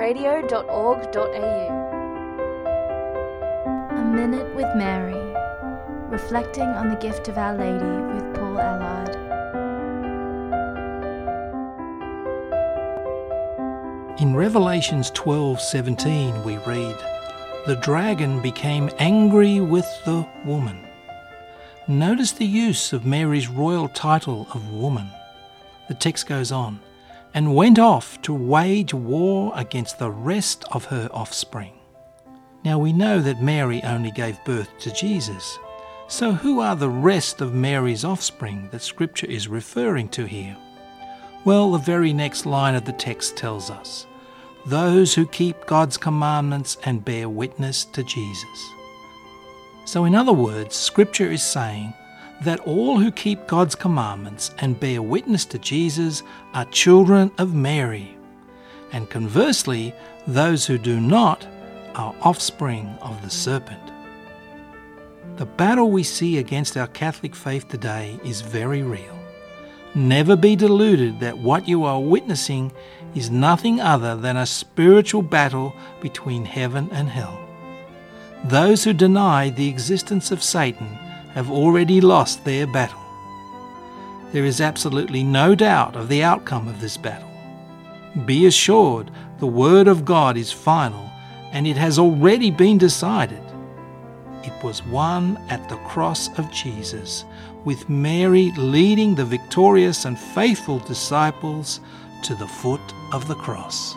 www.catholic.radio.org.au. A Minute with Mary, reflecting on the gift of Our Lady with Paul Allard. In Revelations 12:17 we read, "The dragon became angry with the woman." Notice the use of Mary's royal title of woman. The text goes on, "and went off to wage war against the rest of her offspring." Now we know that Mary only gave birth to Jesus. So who are the rest of Mary's offspring that scripture is referring to here? Well, the very next line of the text tells us those who keep God's commandments and bear witness to Jesus. So, in other words, Scripture is saying that all who keep God's commandments and bear witness to Jesus are children of Mary. And conversely, those who do not are offspring of the serpent. The battle we see against our Catholic faith today is very real. Never be deluded that what you are witnessing is nothing other than a spiritual battle between heaven and hell. Those who deny the existence of Satan have already lost their battle. There is absolutely no doubt of the outcome of this battle. Be assured the Word of God is final and it has already been decided. It was won at the cross of Jesus, with Mary leading the victorious and faithful disciples to the foot of the cross.